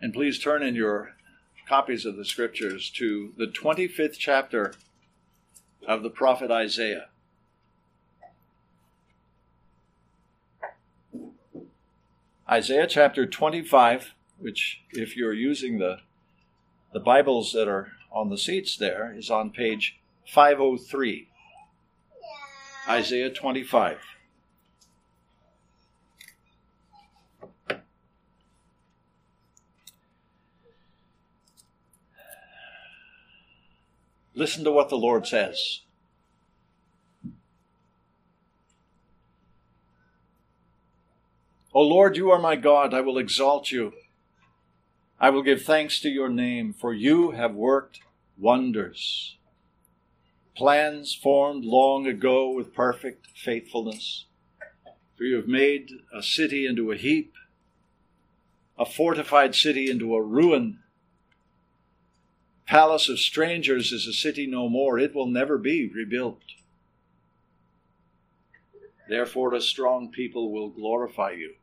And please turn in your copies of the scriptures to the 25th chapter of the prophet Isaiah. Isaiah chapter 25, which, if you're using the, the Bibles that are on the seats there, is on page 503. Isaiah 25. Listen to what the Lord says. O Lord, you are my God. I will exalt you. I will give thanks to your name, for you have worked wonders. Plans formed long ago with perfect faithfulness. For you have made a city into a heap, a fortified city into a ruin palace of strangers is a city no more. It will never be rebuilt. Therefore, a strong people will glorify you.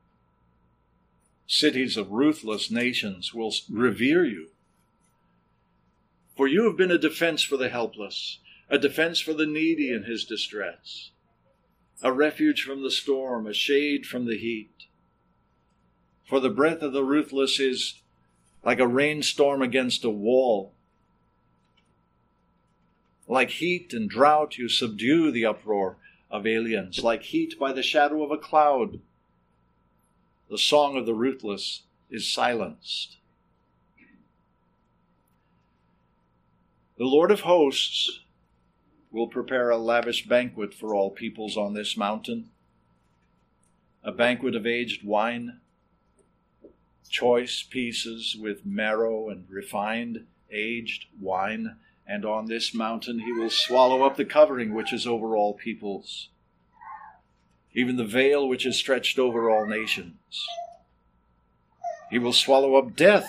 Cities of ruthless nations will revere you. For you have been a defense for the helpless, a defense for the needy in his distress, a refuge from the storm, a shade from the heat. For the breath of the ruthless is like a rainstorm against a wall like heat and drought, you subdue the uproar of aliens. Like heat by the shadow of a cloud, the song of the ruthless is silenced. The Lord of hosts will prepare a lavish banquet for all peoples on this mountain, a banquet of aged wine, choice pieces with marrow and refined aged wine and on this mountain he will swallow up the covering which is over all peoples, even the veil which is stretched over all nations. He will swallow up death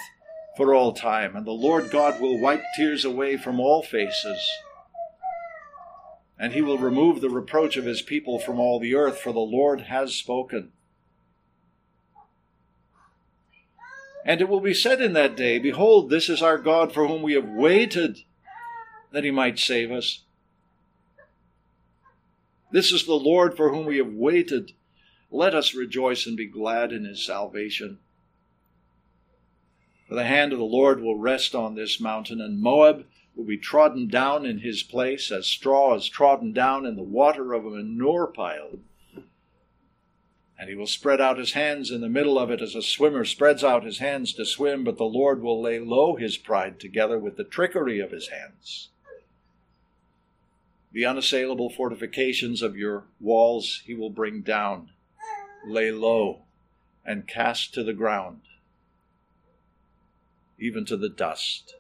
for all time, and the Lord God will wipe tears away from all faces. And he will remove the reproach of his people from all the earth, for the Lord has spoken. And it will be said in that day, Behold, this is our God for whom we have waited that he might save us. This is the Lord for whom we have waited. Let us rejoice and be glad in his salvation. For the hand of the Lord will rest on this mountain, and Moab will be trodden down in his place, as straw is trodden down in the water of a manure pile. And he will spread out his hands in the middle of it as a swimmer spreads out his hands to swim, but the Lord will lay low his pride together with the trickery of his hands. The unassailable fortifications of your walls he will bring down, lay low, and cast to the ground, even to the dust.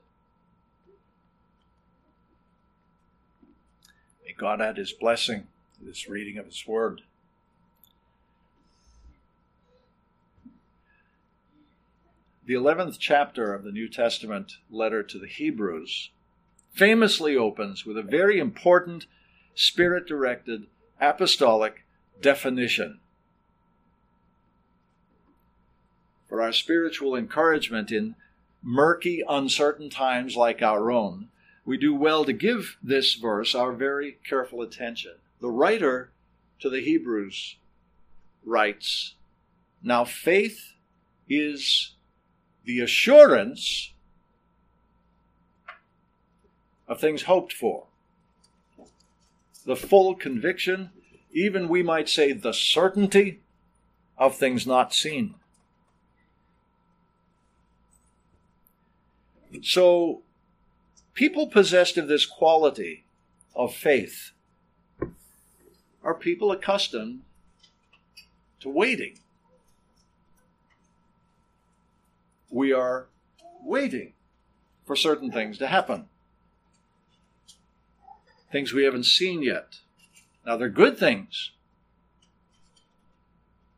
May God add his blessing to this reading of his word. The 11th chapter of the New Testament letter to the Hebrews famously opens with a very important spirit directed apostolic definition. For our spiritual encouragement in murky, uncertain times like our own, we do well to give this verse our very careful attention. The writer to the Hebrews writes Now faith is the assurance of things hoped for, the full conviction, even we might say the certainty of things not seen. So, people possessed of this quality of faith are people accustomed to waiting. We are waiting for certain things to happen things we haven't seen yet. Now, they're good things.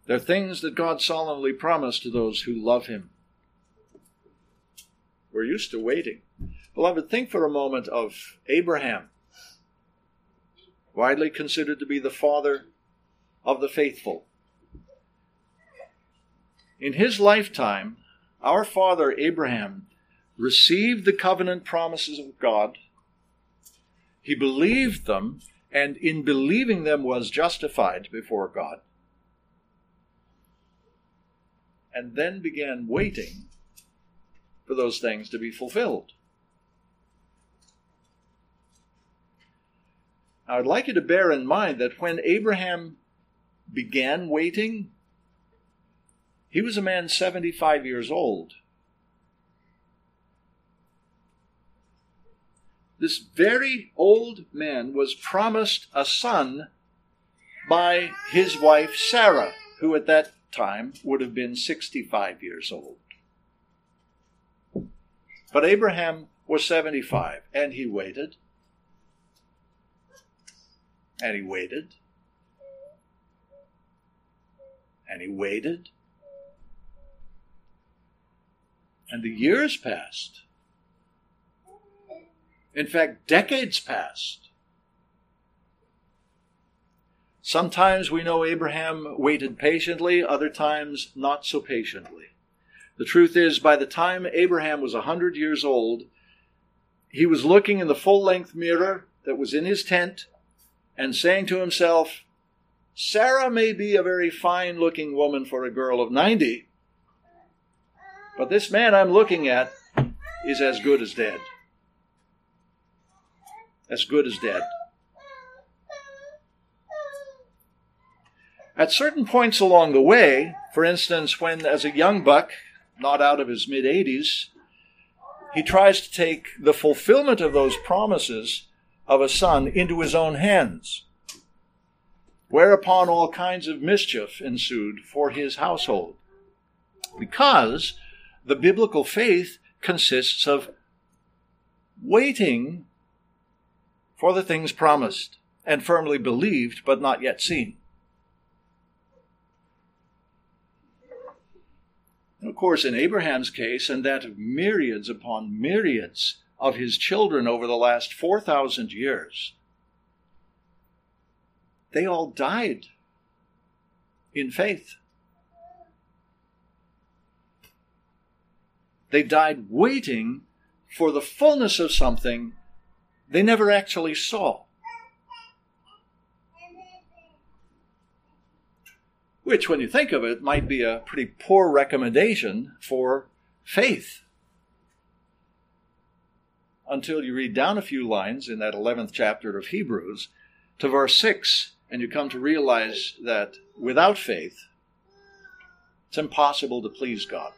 They're things that God solemnly promised to those who love Him. We're used to waiting. Beloved, think for a moment of Abraham, widely considered to be the father of the faithful. In his lifetime, our father Abraham received the covenant promises of God. He believed them, and in believing them was justified before God. And then began waiting for those things to be fulfilled. Now, I'd like you to bear in mind that when Abraham began waiting, he was a man 75 years old. This very old man was promised a son by his wife Sarah, who at that time would have been 65 years old. But Abraham was 75, and he waited. And he waited. And he waited. And the years passed. In fact, decades passed. Sometimes we know Abraham waited patiently, other times not so patiently. The truth is, by the time Abraham was a hundred years old, he was looking in the full length mirror that was in his tent and saying to himself, Sarah may be a very fine looking woman for a girl of 90, but this man I'm looking at is as good as dead. As good as dead. At certain points along the way, for instance, when as a young buck, not out of his mid 80s, he tries to take the fulfillment of those promises of a son into his own hands. Whereupon all kinds of mischief ensued for his household. Because the biblical faith consists of waiting for the things promised and firmly believed but not yet seen. And of course, in Abraham's case, and that of myriads upon myriads of his children over the last 4,000 years, they all died in faith. They died waiting for the fullness of something they never actually saw. Which, when you think of it, might be a pretty poor recommendation for faith. Until you read down a few lines in that 11th chapter of Hebrews to verse 6, and you come to realize that without faith, it's impossible to please God.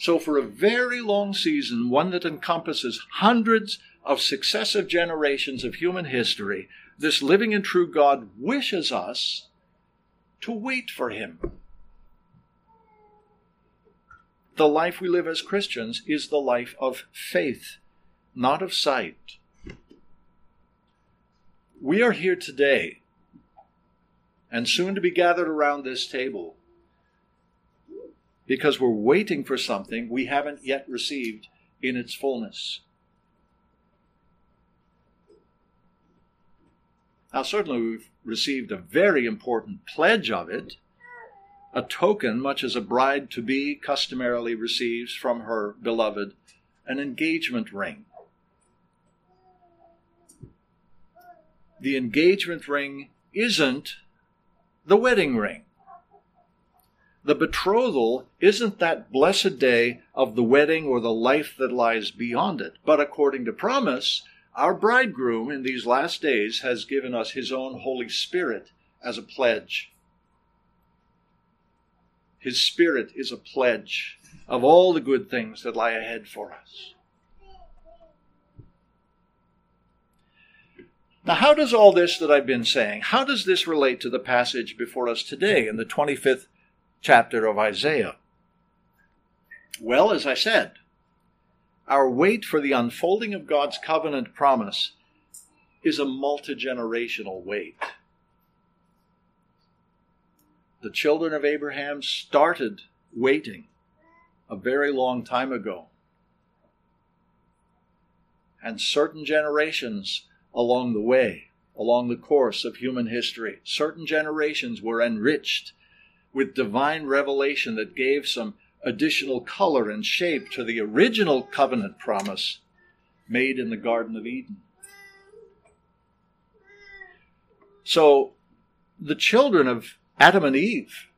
So, for a very long season, one that encompasses hundreds of successive generations of human history, this living and true God wishes us to wait for Him. The life we live as Christians is the life of faith, not of sight. We are here today and soon to be gathered around this table because we're waiting for something we haven't yet received in its fullness. Now, certainly, we've received a very important pledge of it, a token, much as a bride to be customarily receives from her beloved an engagement ring. The engagement ring isn't the wedding ring. The betrothal isn't that blessed day of the wedding or the life that lies beyond it, but according to promise, our bridegroom in these last days has given us his own Holy Spirit as a pledge. His Spirit is a pledge of all the good things that lie ahead for us. Now, how does all this that I've been saying, how does this relate to the passage before us today in the 25th chapter of Isaiah? Well, as I said, our wait for the unfolding of God's covenant promise is a multi generational wait. The children of Abraham started waiting a very long time ago. And certain generations along the way, along the course of human history, certain generations were enriched with divine revelation that gave some additional color and shape to the original covenant promise made in the Garden of Eden. So, the children of Adam and Eve,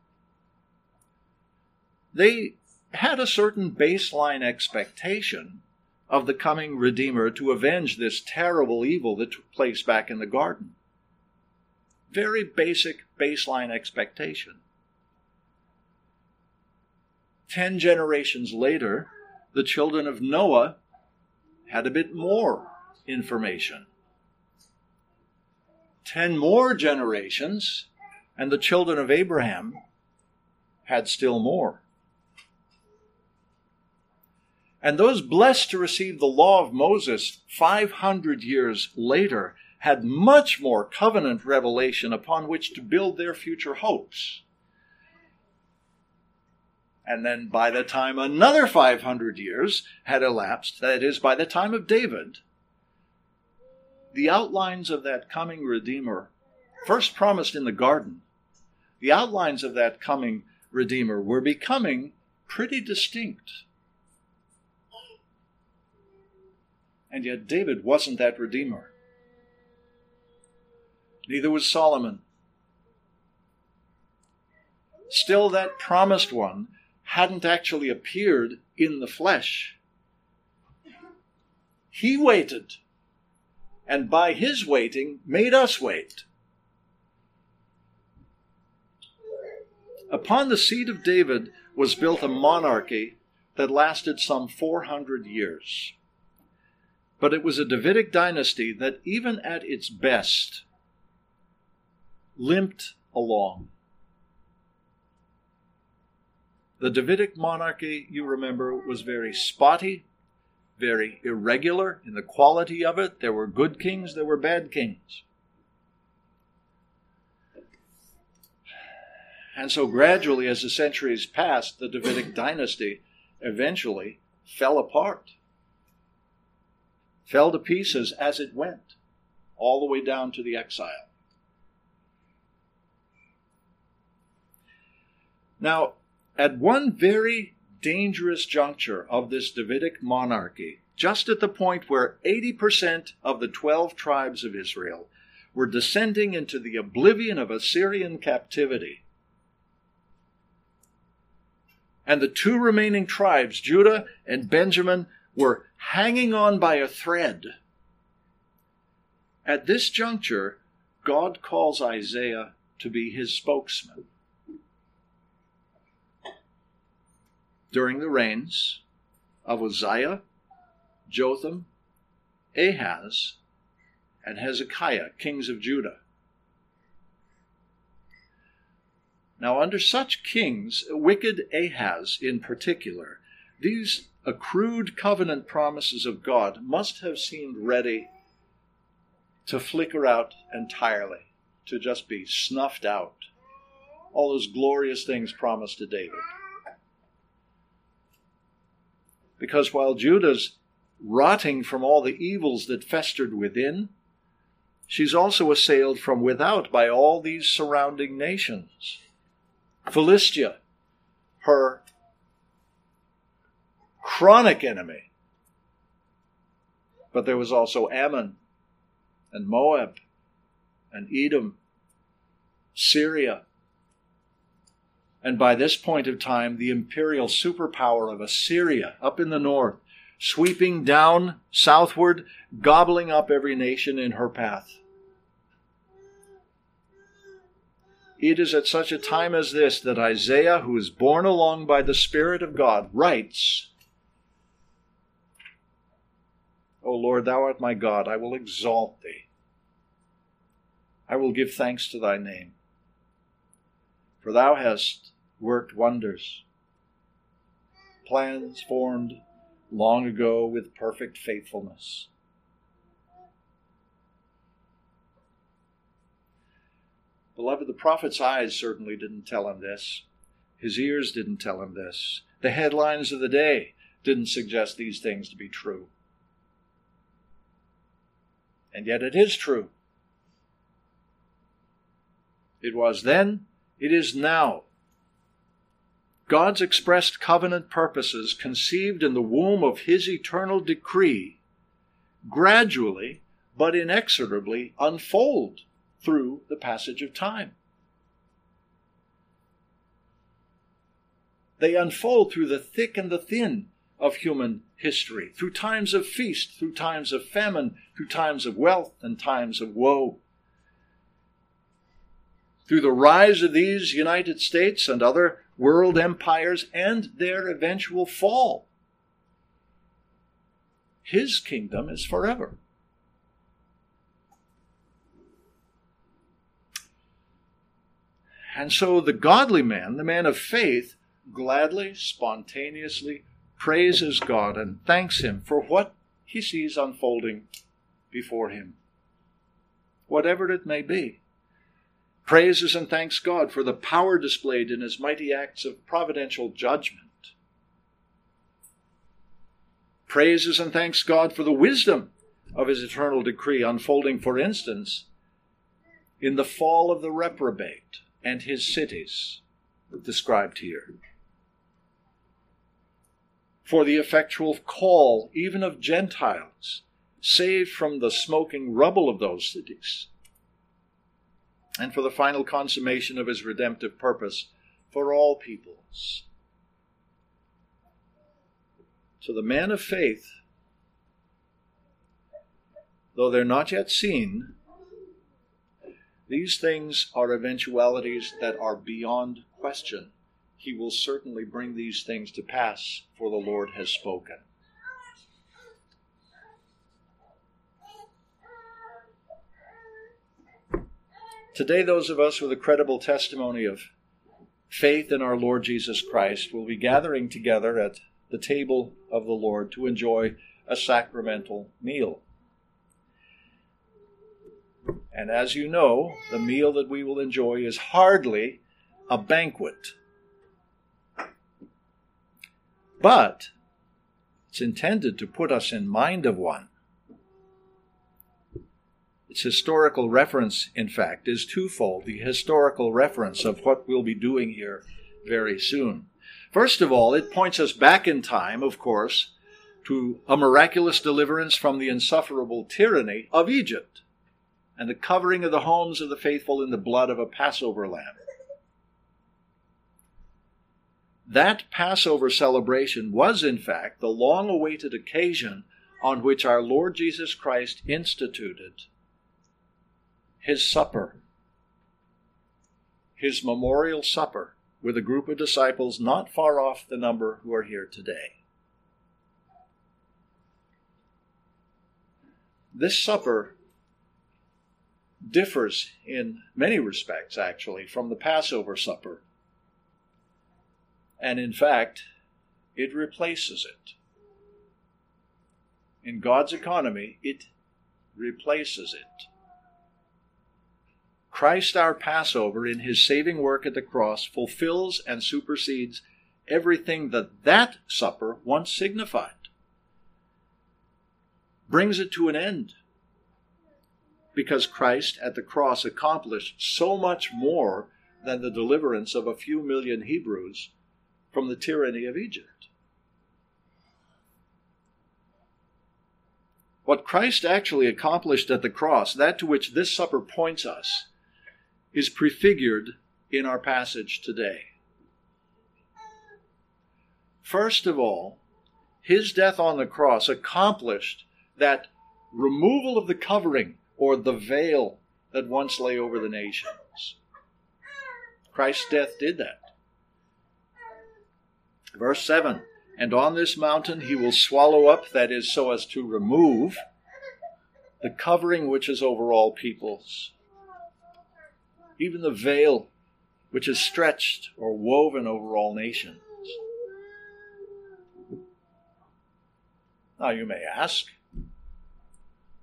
they had a certain baseline expectation of the coming Redeemer to avenge this terrible evil that took place back in the garden. Very basic baseline expectation. Ten generations later, the children of Noah had a bit more information. Ten more generations, and the children of Abraham had still more. And those blessed to receive the law of Moses 500 years later had much more covenant revelation upon which to build their future hopes. And then by the time another 500 years had elapsed, that is, by the time of David, the outlines of that coming Redeemer, first promised in the garden, the outlines of that coming Redeemer were becoming pretty distinct. And yet, David wasn't that Redeemer. Neither was Solomon. Still, that promised one hadn't actually appeared in the flesh. He waited, and by his waiting made us wait. Upon the seed of David was built a monarchy that lasted some 400 years. But it was a Davidic dynasty that, even at its best, limped along. The Davidic monarchy, you remember, was very spotty, very irregular in the quality of it. There were good kings, there were bad kings. And so, gradually, as the centuries passed, the Davidic dynasty eventually fell apart, fell to pieces as it went, all the way down to the exile. Now, at one very dangerous juncture of this Davidic monarchy, just at the point where 80% of the 12 tribes of Israel were descending into the oblivion of Assyrian captivity. And the two remaining tribes, Judah and Benjamin, were hanging on by a thread. At this juncture, God calls Isaiah to be his spokesman. During the reigns of Uzziah, Jotham, Ahaz, and Hezekiah, kings of Judah. Now, under such kings, wicked Ahaz in particular, these accrued covenant promises of God must have seemed ready to flicker out entirely, to just be snuffed out. All those glorious things promised to David. Because while Judah's rotting from all the evils that festered within, she's also assailed from without by all these surrounding nations. Philistia, her chronic enemy. But there was also Ammon and Moab and Edom, Syria, and by this point of time, the imperial superpower of Assyria up in the north, sweeping down southward, gobbling up every nation in her path. It is at such a time as this that Isaiah, who is borne along by the Spirit of God, writes, O Lord, thou art my God, I will exalt thee. I will give thanks to thy name. For thou hast worked wonders. Plans formed long ago with perfect faithfulness. Beloved, the prophet's eyes certainly didn't tell him this. His ears didn't tell him this. The headlines of the day didn't suggest these things to be true. And yet it is true. It was then, it is now, God's expressed covenant purposes conceived in the womb of His eternal decree gradually but inexorably unfold through the passage of time. They unfold through the thick and the thin of human history, through times of feast, through times of famine, through times of wealth and times of woe. Through the rise of these United States and other world empires and their eventual fall. His kingdom is forever. And so the godly man, the man of faith, gladly, spontaneously praises God and thanks Him for what he sees unfolding before him, whatever it may be. Praises and thanks God for the power displayed in His mighty acts of providential judgment. Praises and thanks God for the wisdom of His eternal decree unfolding, for instance, in the fall of the reprobate and his cities described here. For the effectual call even of Gentiles, saved from the smoking rubble of those cities, and for the final consummation of his redemptive purpose for all peoples. To the man of faith, though they're not yet seen, these things are eventualities that are beyond question. He will certainly bring these things to pass, for the Lord has spoken. Today, those of us with a credible testimony of faith in our Lord Jesus Christ will be gathering together at the table of the Lord to enjoy a sacramental meal. And as you know, the meal that we will enjoy is hardly a banquet. But it's intended to put us in mind of one. Its historical reference, in fact, is twofold the historical reference of what we'll be doing here very soon. First of all, it points us back in time, of course, to a miraculous deliverance from the insufferable tyranny of Egypt and the covering of the homes of the faithful in the blood of a Passover lamb. That Passover celebration was, in fact, the long awaited occasion on which our Lord Jesus Christ instituted his supper, his memorial supper, with a group of disciples not far off the number who are here today. This supper differs in many respects, actually, from the Passover supper. And in fact, it replaces it. In God's economy, it replaces it. Christ, our Passover, in his saving work at the cross, fulfills and supersedes everything that that supper once signified, brings it to an end because Christ at the cross accomplished so much more than the deliverance of a few million Hebrews from the tyranny of Egypt. What Christ actually accomplished at the cross, that to which this supper points us, is prefigured in our passage today. First of all, his death on the cross accomplished that removal of the covering or the veil that once lay over the nations. Christ's death did that. Verse 7 And on this mountain he will swallow up, that is, so as to remove, the covering which is over all peoples, even the veil which is stretched or woven over all nations. Now you may ask,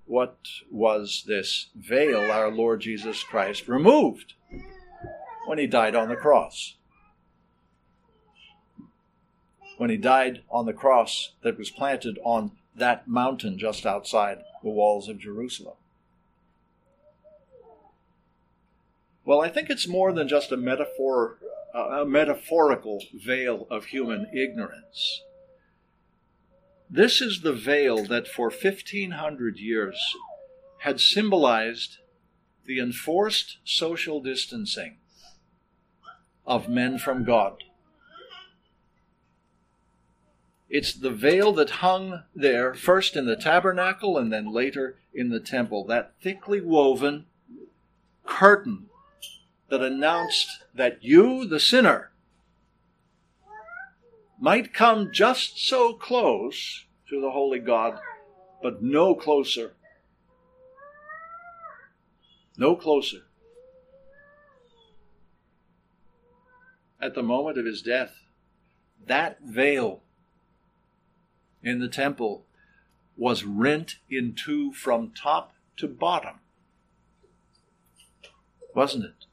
what was this veil our Lord Jesus Christ removed when he died on the cross? When he died on the cross that was planted on that mountain just outside the walls of Jerusalem. Well, I think it's more than just a metaphor uh, a metaphorical veil of human ignorance. This is the veil that for 1500 years had symbolized the enforced social distancing of men from God. It's the veil that hung there first in the tabernacle and then later in the temple, that thickly woven curtain that announced that you, the sinner, might come just so close to the holy God, but no closer. No closer. At the moment of his death, that veil in the temple was rent in two from top to bottom. Wasn't it?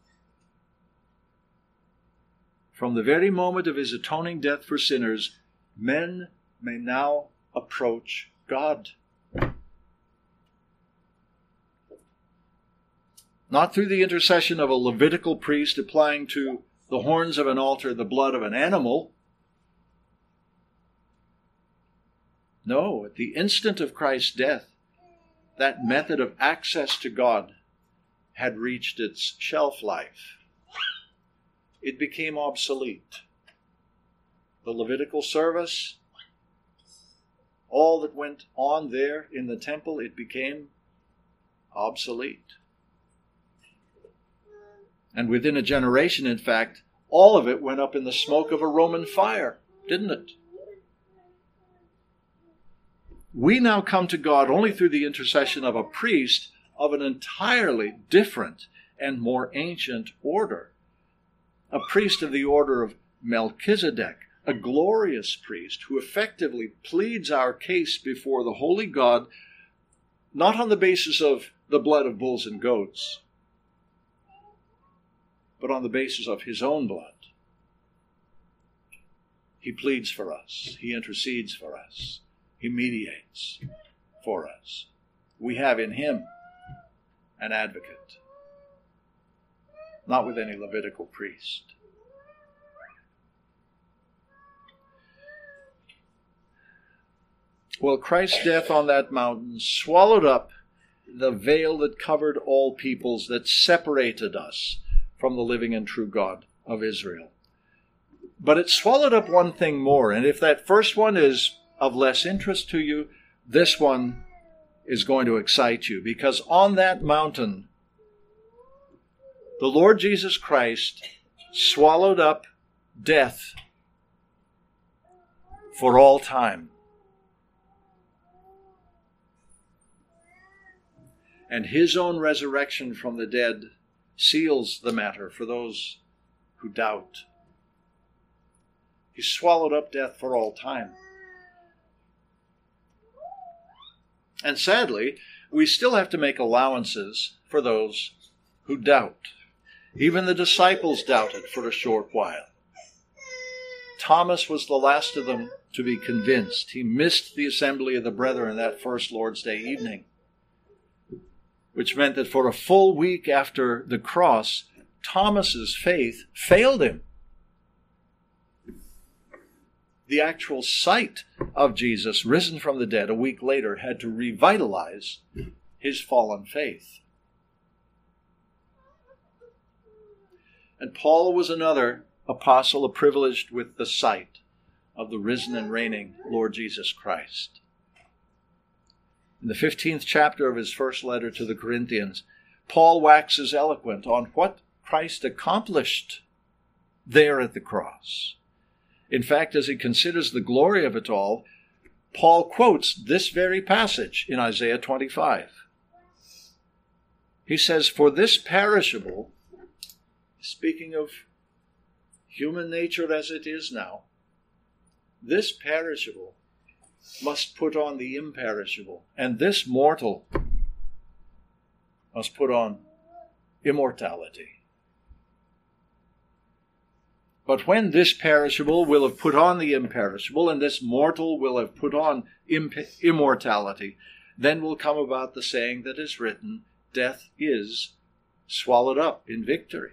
From the very moment of his atoning death for sinners, men may now approach God. Not through the intercession of a Levitical priest applying to the horns of an altar the blood of an animal, No, at the instant of Christ's death, that method of access to God had reached its shelf life. It became obsolete. The Levitical service, all that went on there in the temple, it became obsolete. And within a generation, in fact, all of it went up in the smoke of a Roman fire, didn't it? we now come to God only through the intercession of a priest of an entirely different and more ancient order. A priest of the order of Melchizedek, a glorious priest who effectively pleads our case before the holy God, not on the basis of the blood of bulls and goats, but on the basis of his own blood. He pleads for us, he intercedes for us. He mediates for us. We have in him an advocate, not with any Levitical priest. Well, Christ's death on that mountain swallowed up the veil that covered all peoples, that separated us from the living and true God of Israel. But it swallowed up one thing more, and if that first one is of less interest to you, this one is going to excite you because on that mountain, the Lord Jesus Christ swallowed up death for all time. And his own resurrection from the dead seals the matter for those who doubt. He swallowed up death for all time. And sadly, we still have to make allowances for those who doubt. Even the disciples doubted for a short while. Thomas was the last of them to be convinced. He missed the assembly of the brethren that first Lord's Day evening, which meant that for a full week after the cross, Thomas's faith failed him the actual sight of Jesus risen from the dead a week later had to revitalize his fallen faith. And Paul was another apostle privileged with the sight of the risen and reigning Lord Jesus Christ. In the 15th chapter of his first letter to the Corinthians, Paul waxes eloquent on what Christ accomplished there at the cross. In fact, as he considers the glory of it all, Paul quotes this very passage in Isaiah 25. He says, For this perishable, speaking of human nature as it is now, this perishable must put on the imperishable, and this mortal must put on immortality. But when this perishable will have put on the imperishable, and this mortal will have put on imp- immortality, then will come about the saying that is written Death is swallowed up in victory.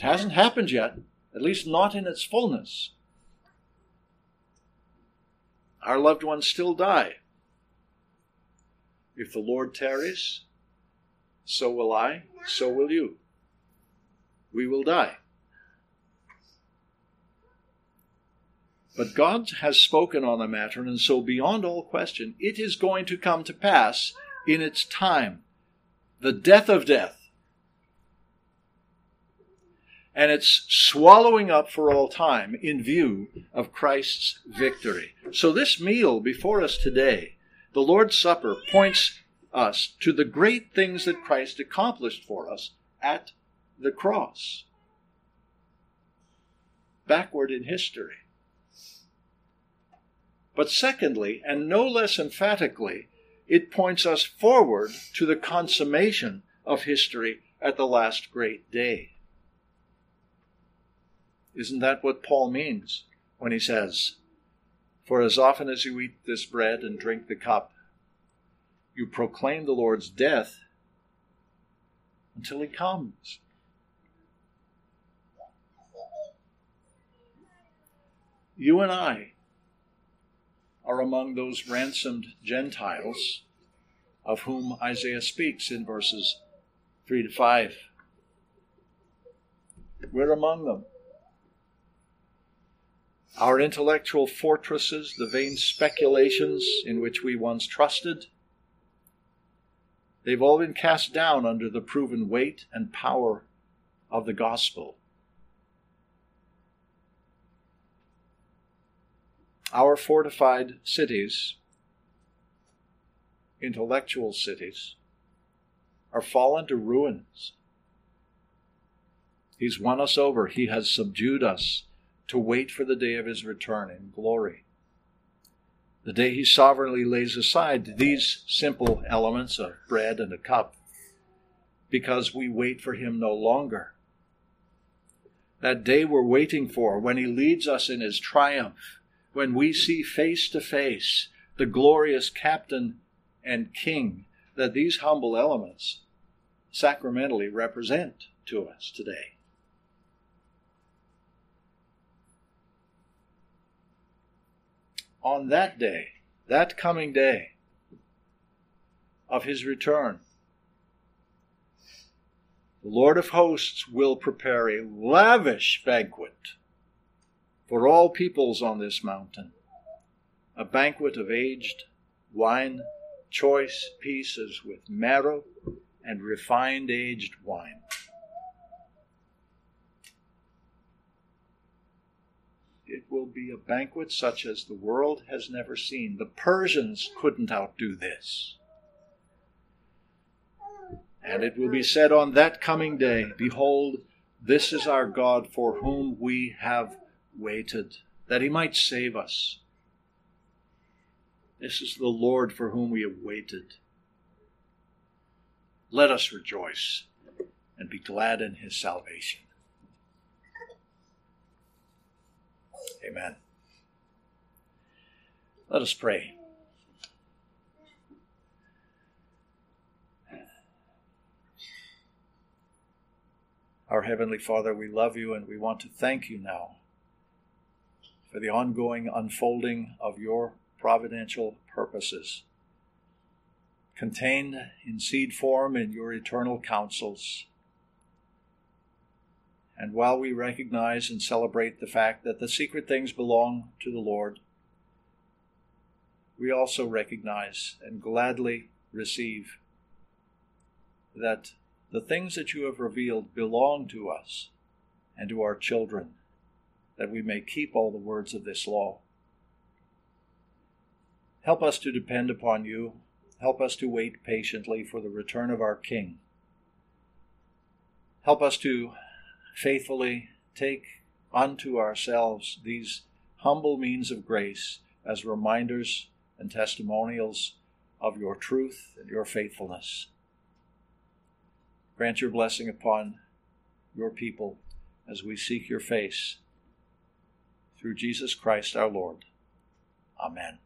It hasn't happened yet, at least not in its fullness. Our loved ones still die. If the Lord tarries, so will I, so will you. We will die. But God has spoken on the matter, and so beyond all question, it is going to come to pass in its time. The death of death. And it's swallowing up for all time in view of Christ's victory. So, this meal before us today, the Lord's Supper, points us to the great things that Christ accomplished for us at the cross. Backward in history. But secondly, and no less emphatically, it points us forward to the consummation of history at the last great day. Isn't that what Paul means when he says, For as often as you eat this bread and drink the cup, you proclaim the Lord's death until he comes? You and I are among those ransomed Gentiles of whom Isaiah speaks in verses 3 to 5. We're among them. Our intellectual fortresses, the vain speculations in which we once trusted, they've all been cast down under the proven weight and power of the gospel. Our fortified cities, intellectual cities, are fallen to ruins. He's won us over. He has subdued us to wait for the day of his return in glory. The day he sovereignly lays aside these simple elements of bread and a cup because we wait for him no longer. That day we're waiting for when he leads us in his triumph when we see face to face the glorious captain and king that these humble elements sacramentally represent to us today. On that day, that coming day of his return, the Lord of hosts will prepare a lavish banquet for all peoples on this mountain, a banquet of aged wine, choice pieces with marrow and refined aged wine. It will be a banquet such as the world has never seen. The Persians couldn't outdo this. And it will be said on that coming day Behold, this is our God for whom we have waited, that he might save us. This is the Lord for whom we have waited. Let us rejoice and be glad in his salvation. Amen. Let us pray. Our Heavenly Father, we love you and we want to thank you now for the ongoing unfolding of your providential purposes. Contained in seed form in your eternal counsels. And while we recognize and celebrate the fact that the secret things belong to the Lord, we also recognize and gladly receive that the things that you have revealed belong to us and to our children that we may keep all the words of this law. Help us to depend upon you. Help us to wait patiently for the return of our King. Help us to faithfully take unto ourselves these humble means of grace as reminders and testimonials of your truth and your faithfulness. Grant your blessing upon your people as we seek your face through Jesus Christ our Lord. Amen.